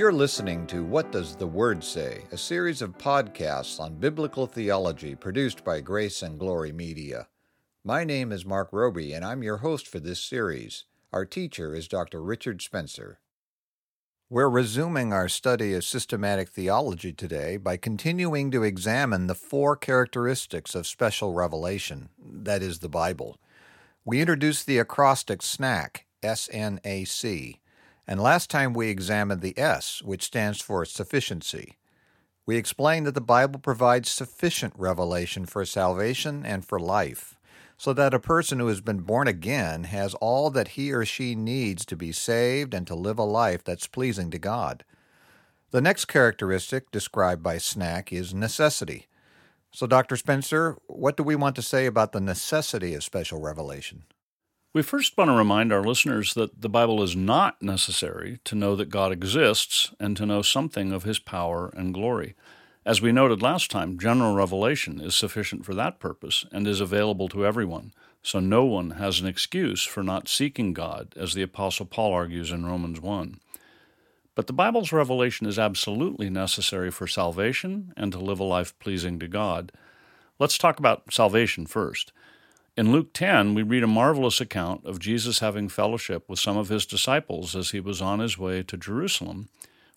You're listening to What Does the Word Say, a series of podcasts on biblical theology produced by Grace and Glory Media. My name is Marc Roby, and I'm your host for this series. Our teacher is Dr. Richard Spencer. We're resuming our study of systematic theology today by continuing to examine the four characteristics of special revelation, that is, the Bible. We introduced the acrostic SNAC, S N A C and last time we examined the S, which stands for sufficiency. We explained that the Bible provides sufficient revelation for salvation and for life, so that a person who has been born again has all that he or she needs to be saved and to live a life that's pleasing to God. The next characteristic described by SNAC is necessity. So, Dr. Spencer, what do we want to say about the necessity of special revelation? We first want to remind our listeners that the Bible is not necessary to know that God exists and to know something of his power and glory. As we noted last time, general revelation is sufficient for that purpose and is available to everyone, so no one has an excuse for not seeking God, as the Apostle Paul argues in Romans 1. But the Bible's revelation is absolutely necessary for salvation and to live a life pleasing to God. Let's talk about salvation first. In Luke 10, we read a marvelous account of Jesus having fellowship with some of his disciples as he was on his way to Jerusalem,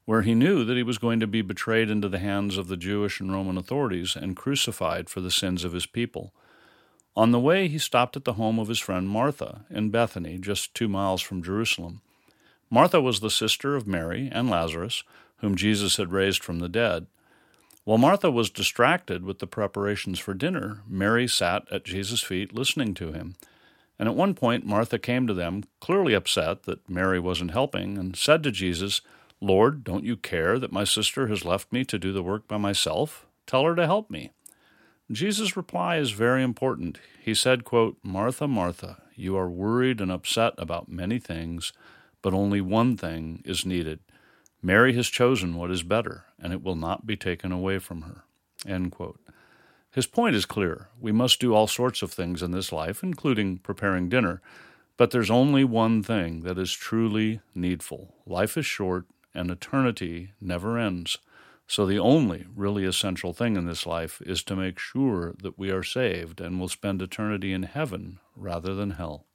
where he knew that he was going to be betrayed into the hands of the Jewish and Roman authorities and crucified for the sins of his people. On the way, he stopped at the home of his friend Martha in Bethany, just two miles from Jerusalem. Martha was the sister of Mary and Lazarus, whom Jesus had raised from the dead. While Martha was distracted with the preparations for dinner, Mary sat at Jesus' feet listening to him. And at one point, Martha came to them, clearly upset that Mary wasn't helping, and said to Jesus, Lord, don't you care that my sister has left me to do the work by myself? Tell her to help me. Jesus' reply is very important. He said, quote, Martha, Martha, you are worried and upset about many things, but only one thing is needed. Mary has chosen what is better, and it will not be taken away from her. His point is clear. We must do all sorts of things in this life, including preparing dinner, but there's only one thing that is truly needful. Life is short, and eternity never ends. So, the only really essential thing in this life is to make sure that we are saved and will spend eternity in heaven rather than hell.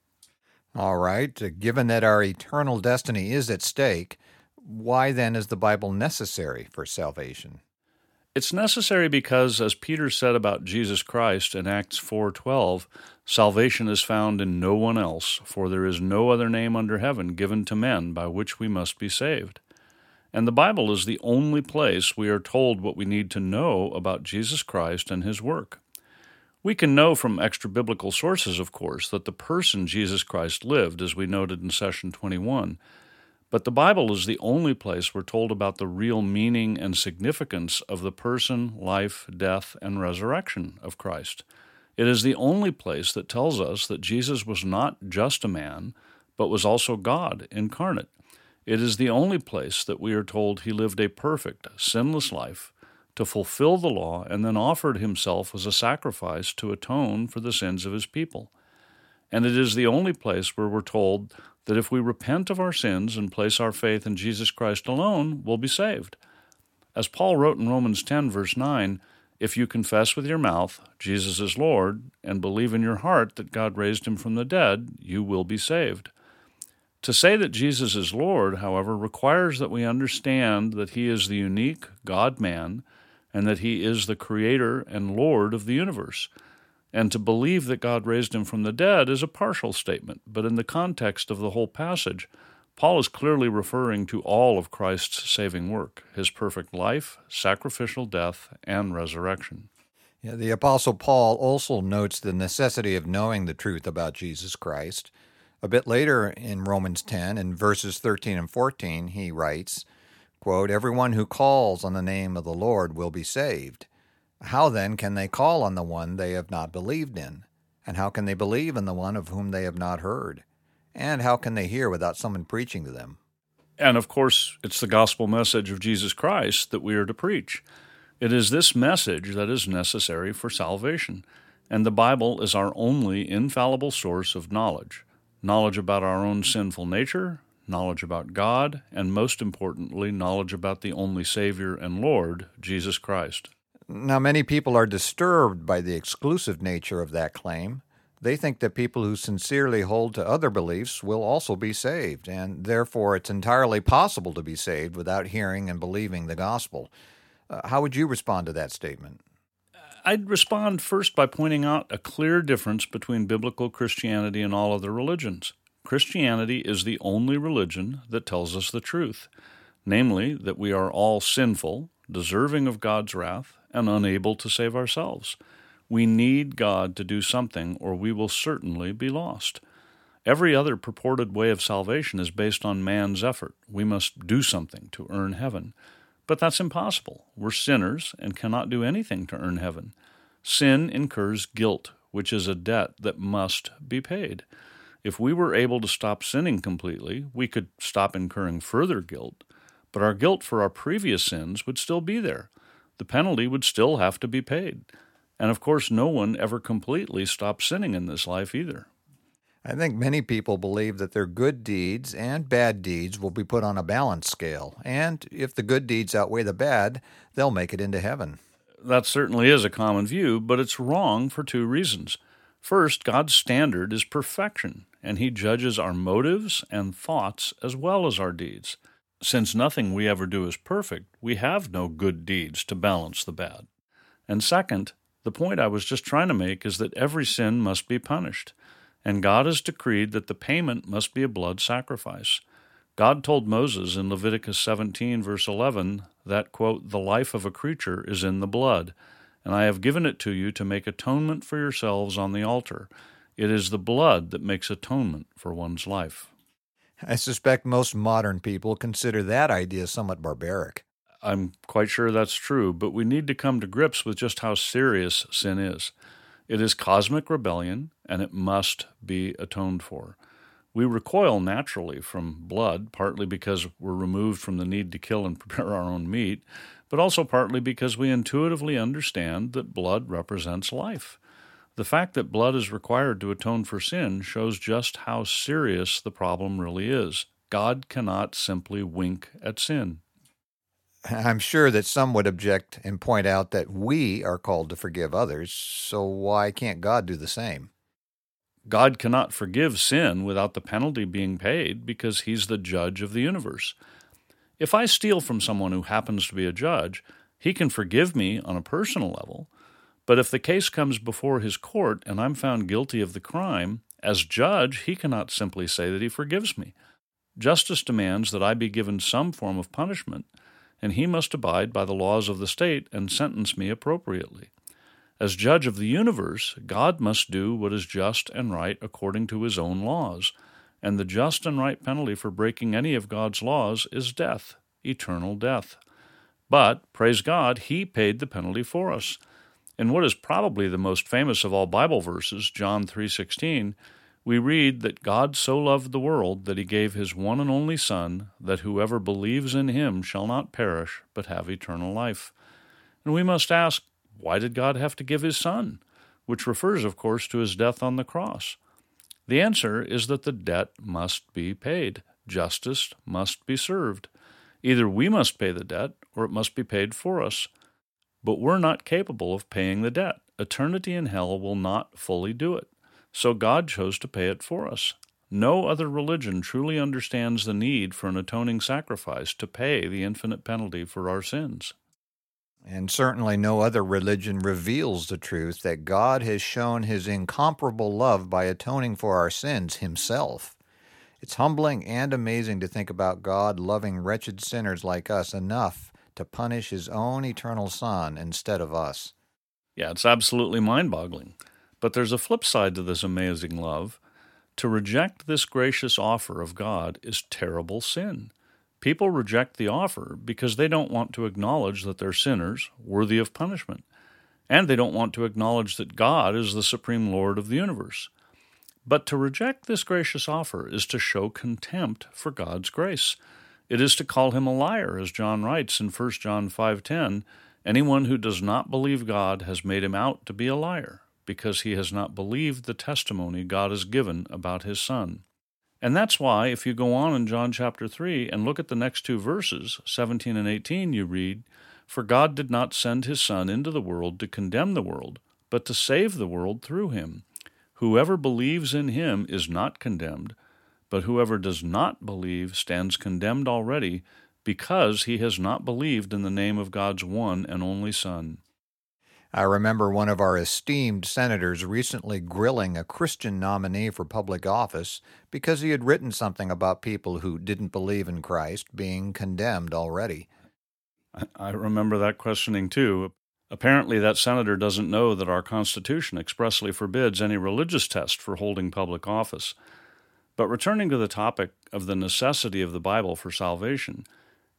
All right. Uh, given that our eternal destiny is at stake, why then is the Bible necessary for salvation? It's necessary because as Peter said about Jesus Christ in Acts 4:12, salvation is found in no one else, for there is no other name under heaven given to men by which we must be saved. And the Bible is the only place we are told what we need to know about Jesus Christ and his work. We can know from extra biblical sources, of course, that the person Jesus Christ lived, as we noted in session 21, but the Bible is the only place we're told about the real meaning and significance of the person, life, death, and resurrection of Christ. It is the only place that tells us that Jesus was not just a man, but was also God incarnate. It is the only place that we are told he lived a perfect, sinless life to fulfill the law and then offered himself as a sacrifice to atone for the sins of his people. And it is the only place where we're told that if we repent of our sins and place our faith in Jesus Christ alone, we'll be saved. As Paul wrote in Romans 10, verse 9, if you confess with your mouth Jesus is Lord and believe in your heart that God raised him from the dead, you will be saved. To say that Jesus is Lord, however, requires that we understand that he is the unique God man and that he is the creator and Lord of the universe. And to believe that God raised him from the dead is a partial statement, but in the context of the whole passage, Paul is clearly referring to all of Christ's saving work his perfect life, sacrificial death, and resurrection. Yeah, the Apostle Paul also notes the necessity of knowing the truth about Jesus Christ. A bit later in Romans 10, in verses 13 and 14, he writes, quote, Everyone who calls on the name of the Lord will be saved. How then can they call on the one they have not believed in? And how can they believe in the one of whom they have not heard? And how can they hear without someone preaching to them? And of course, it's the gospel message of Jesus Christ that we are to preach. It is this message that is necessary for salvation, and the Bible is our only infallible source of knowledge knowledge about our own sinful nature, knowledge about God, and most importantly, knowledge about the only Savior and Lord, Jesus Christ. Now, many people are disturbed by the exclusive nature of that claim. They think that people who sincerely hold to other beliefs will also be saved, and therefore it's entirely possible to be saved without hearing and believing the gospel. Uh, how would you respond to that statement? I'd respond first by pointing out a clear difference between biblical Christianity and all other religions. Christianity is the only religion that tells us the truth, namely, that we are all sinful, deserving of God's wrath, and unable to save ourselves. We need God to do something, or we will certainly be lost. Every other purported way of salvation is based on man's effort. We must do something to earn heaven. But that's impossible. We're sinners and cannot do anything to earn heaven. Sin incurs guilt, which is a debt that must be paid. If we were able to stop sinning completely, we could stop incurring further guilt, but our guilt for our previous sins would still be there. The penalty would still have to be paid. And of course, no one ever completely stops sinning in this life either. I think many people believe that their good deeds and bad deeds will be put on a balance scale, and if the good deeds outweigh the bad, they'll make it into heaven. That certainly is a common view, but it's wrong for two reasons. First, God's standard is perfection, and He judges our motives and thoughts as well as our deeds. Since nothing we ever do is perfect, we have no good deeds to balance the bad. And second, the point I was just trying to make is that every sin must be punished and God has decreed that the payment must be a blood sacrifice. God told Moses in Leviticus 17, verse 11, that, quote, the life of a creature is in the blood, and I have given it to you to make atonement for yourselves on the altar. It is the blood that makes atonement for one's life. I suspect most modern people consider that idea somewhat barbaric. I'm quite sure that's true, but we need to come to grips with just how serious sin is. It is cosmic rebellion, and it must be atoned for. We recoil naturally from blood, partly because we're removed from the need to kill and prepare our own meat, but also partly because we intuitively understand that blood represents life. The fact that blood is required to atone for sin shows just how serious the problem really is. God cannot simply wink at sin. I'm sure that some would object and point out that we are called to forgive others, so why can't God do the same? God cannot forgive sin without the penalty being paid because he's the judge of the universe. If I steal from someone who happens to be a judge, he can forgive me on a personal level, but if the case comes before his court and I'm found guilty of the crime, as judge, he cannot simply say that he forgives me. Justice demands that I be given some form of punishment and he must abide by the laws of the state and sentence me appropriately. As judge of the universe, God must do what is just and right according to his own laws, and the just and right penalty for breaking any of God's laws is death, eternal death. But, praise God, he paid the penalty for us. In what is probably the most famous of all Bible verses, John 3:16, we read that God so loved the world that he gave his one and only Son, that whoever believes in him shall not perish, but have eternal life. And we must ask, why did God have to give his Son? Which refers, of course, to his death on the cross. The answer is that the debt must be paid, justice must be served. Either we must pay the debt, or it must be paid for us. But we're not capable of paying the debt. Eternity in hell will not fully do it so God chose to pay it for us. No other religion truly understands the need for an atoning sacrifice to pay the infinite penalty for our sins. And certainly no other religion reveals the truth that God has shown his incomparable love by atoning for our sins himself. It's humbling and amazing to think about God loving wretched sinners like us enough to punish his own eternal Son instead of us. Yeah, it's absolutely mind boggling. But there's a flip side to this amazing love. To reject this gracious offer of God is terrible sin. People reject the offer because they don't want to acknowledge that they're sinners, worthy of punishment, and they don't want to acknowledge that God is the supreme Lord of the universe. But to reject this gracious offer is to show contempt for God's grace. It is to call him a liar, as John writes in 1 John 5:10, anyone who does not believe God has made him out to be a liar because he has not believed the testimony God has given about his Son. And that's why, if you go on in John chapter 3 and look at the next two verses, 17 and 18, you read, For God did not send his Son into the world to condemn the world, but to save the world through him. Whoever believes in him is not condemned, but whoever does not believe stands condemned already, because he has not believed in the name of God's one and only Son. I remember one of our esteemed senators recently grilling a Christian nominee for public office because he had written something about people who didn't believe in Christ being condemned already. I remember that questioning too. Apparently, that senator doesn't know that our Constitution expressly forbids any religious test for holding public office. But returning to the topic of the necessity of the Bible for salvation,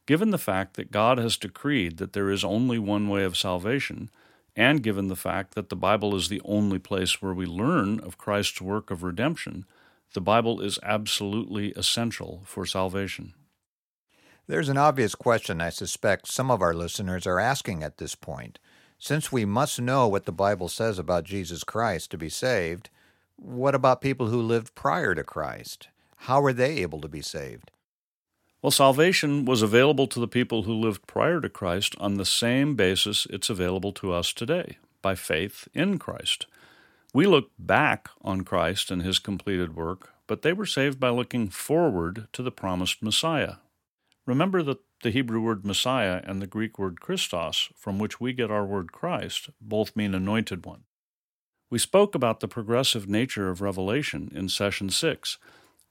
given the fact that God has decreed that there is only one way of salvation, and given the fact that the Bible is the only place where we learn of Christ's work of redemption, the Bible is absolutely essential for salvation. There's an obvious question I suspect some of our listeners are asking at this point. Since we must know what the Bible says about Jesus Christ to be saved, what about people who lived prior to Christ? How were they able to be saved? Well, salvation was available to the people who lived prior to Christ on the same basis it's available to us today, by faith in Christ. We look back on Christ and his completed work, but they were saved by looking forward to the promised Messiah. Remember that the Hebrew word Messiah and the Greek word Christos, from which we get our word Christ, both mean anointed one. We spoke about the progressive nature of revelation in session 6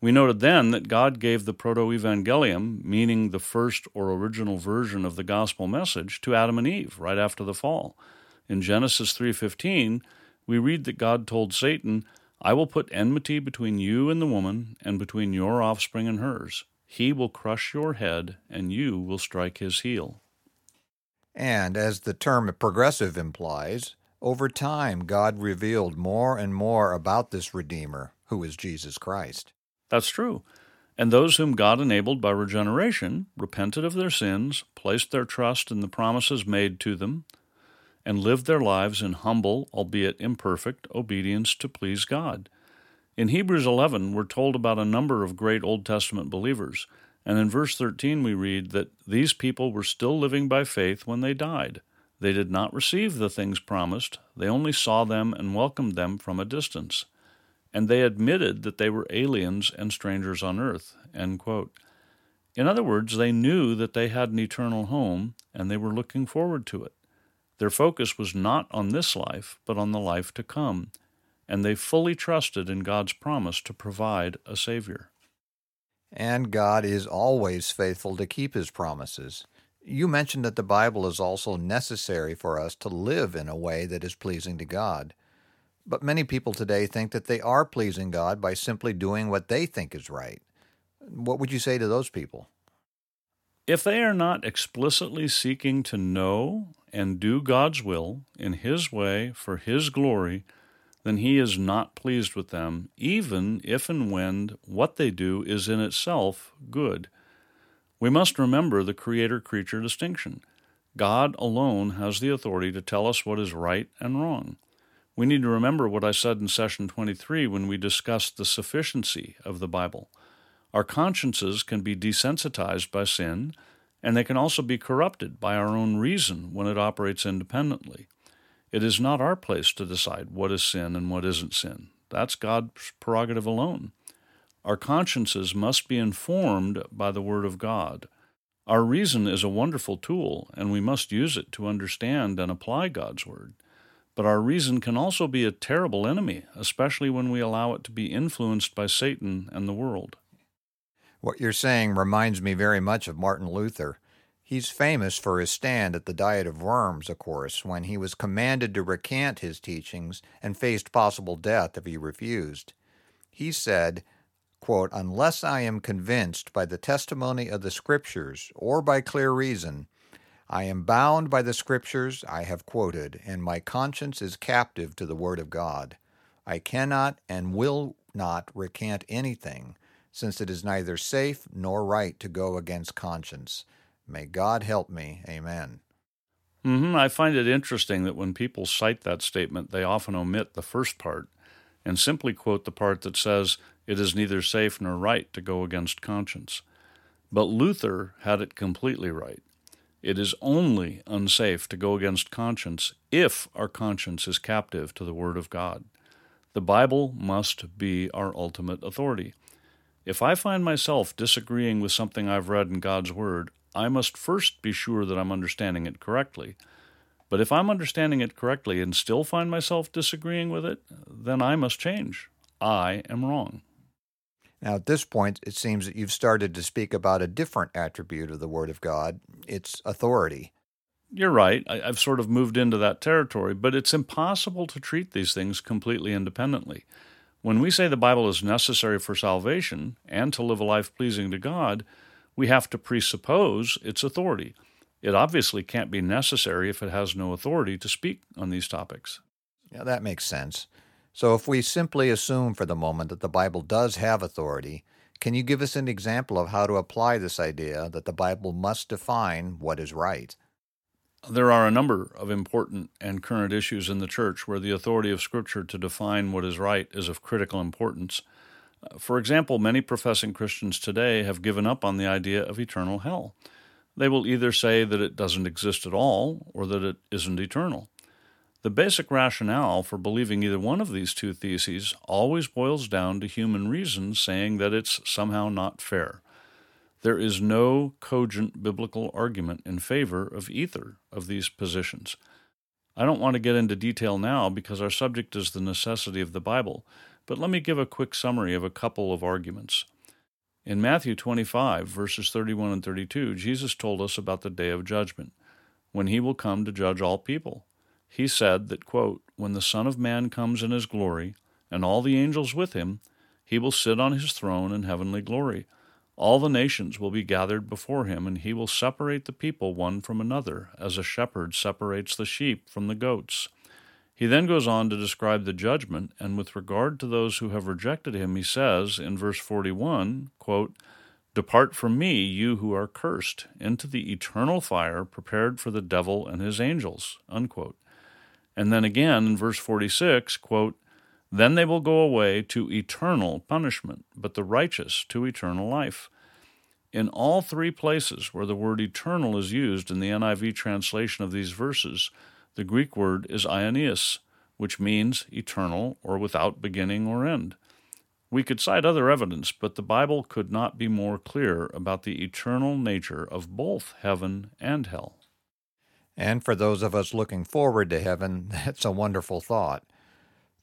we noted then that God gave the proto evangelium, meaning the first or original version of the gospel message, to Adam and Eve right after the fall. In Genesis 3:15, we read that God told Satan, "I will put enmity between you and the woman, and between your offspring and hers. He will crush your head, and you will strike his heel." And as the term progressive implies, over time God revealed more and more about this Redeemer, who is Jesus Christ. That's true. And those whom God enabled by regeneration repented of their sins, placed their trust in the promises made to them, and lived their lives in humble, albeit imperfect, obedience to please God. In Hebrews 11, we're told about a number of great Old Testament believers, and in verse 13 we read that these people were still living by faith when they died. They did not receive the things promised, they only saw them and welcomed them from a distance and they admitted that they were aliens and strangers on earth. In other words, they knew that they had an eternal home and they were looking forward to it. Their focus was not on this life, but on the life to come, and they fully trusted in God's promise to provide a Savior. And God is always faithful to keep His promises. You mentioned that the Bible is also necessary for us to live in a way that is pleasing to God. But many people today think that they are pleasing God by simply doing what they think is right. What would you say to those people? If they are not explicitly seeking to know and do God's will in His way for His glory, then He is not pleased with them, even if and when what they do is in itself good. We must remember the creator creature distinction. God alone has the authority to tell us what is right and wrong. We need to remember what I said in session 23 when we discussed the sufficiency of the Bible. Our consciences can be desensitized by sin, and they can also be corrupted by our own reason when it operates independently. It is not our place to decide what is sin and what isn't sin. That's God's prerogative alone. Our consciences must be informed by the Word of God. Our reason is a wonderful tool, and we must use it to understand and apply God's Word. But our reason can also be a terrible enemy, especially when we allow it to be influenced by Satan and the world. What you're saying reminds me very much of Martin Luther. He's famous for his stand at the Diet of Worms, of course, when he was commanded to recant his teachings and faced possible death if he refused. He said, quote, Unless I am convinced by the testimony of the Scriptures or by clear reason, I am bound by the scriptures I have quoted, and my conscience is captive to the word of God. I cannot and will not recant anything, since it is neither safe nor right to go against conscience. May God help me. Amen. Mm-hmm. I find it interesting that when people cite that statement, they often omit the first part. and simply quote the part that says, It is neither safe nor right to go against conscience. But Luther had it completely right. It is only unsafe to go against conscience if our conscience is captive to the Word of God. The Bible must be our ultimate authority. If I find myself disagreeing with something I've read in God's Word, I must first be sure that I'm understanding it correctly. But if I'm understanding it correctly and still find myself disagreeing with it, then I must change. I am wrong. Now, at this point, it seems that you've started to speak about a different attribute of the Word of God its authority. You're right. I, have sort of moved into that territory, but it's impossible to treat these things completely independently. When we say the Bible is necessary for salvation and to live a life pleasing to God, we have to presuppose its authority. It obviously can't be necessary if it has no authority to speak on these topics. Yeah, that makes sense. So, if we simply assume for the moment that the Bible does have authority, can you give us an example of how to apply this idea that the Bible must define what is right? There are a number of important and current issues in the church where the authority of Scripture to define what is right is of critical importance. Uh, for example, many professing Christians today have given up on the idea of eternal hell. They will either say that it doesn't exist at all or that it isn't eternal. The basic rationale for believing either one of these two theses always boils down to human reason saying that it's somehow not fair. There is no cogent biblical argument in favor of either of these positions. I don't want to get into detail now because our subject is the necessity of the Bible, but let me give a quick summary of a couple of arguments. In Matthew 25, verses 31 and 32, Jesus told us about the day of judgment, when he will come to judge all people. He said that, quote, When the Son of Man comes in his glory, and all the angels with him, he will sit on his throne in heavenly glory all the nations will be gathered before him, and he will separate the people one from another, as a shepherd separates the sheep from the goats. He then goes on to describe the judgment, and with regard to those who have rejected him, he says in verse 41, quote, Depart from me, you who are cursed, into the eternal fire prepared for the devil and his angels. Unquote. And then again in verse 46, quote, then they will go away to eternal punishment, but the righteous to eternal life. In all three places where the word eternal is used in the NIV translation of these verses, the Greek word is aionios, which means eternal or without beginning or end. We could cite other evidence, but the Bible could not be more clear about the eternal nature of both heaven and hell. And for those of us looking forward to heaven, that's a wonderful thought.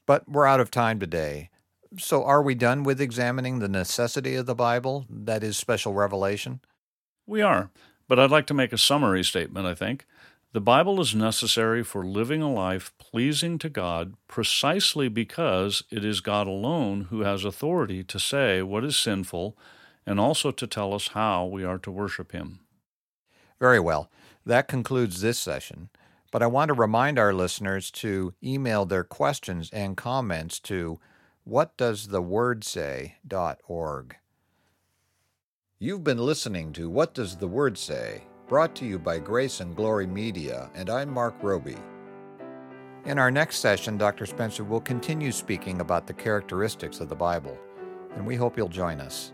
But we're out of time today. So, are we done with examining the necessity of the Bible, that is, special revelation? We are, but I'd like to make a summary statement, I think. The Bible is necessary for living a life pleasing to God precisely because it is God alone who has authority to say what is sinful and also to tell us how we are to worship Him. Very well. That concludes this session. But I want to remind our listeners to email their questions and comments to whatdoesthewordsay.org. You've been listening to What Does the Word Say, brought to you by Grace and Glory Media, and I'm Marc Roby. In our next session, Dr. Spencer will continue speaking about the characteristics of the Bible, and we hope you'll join us.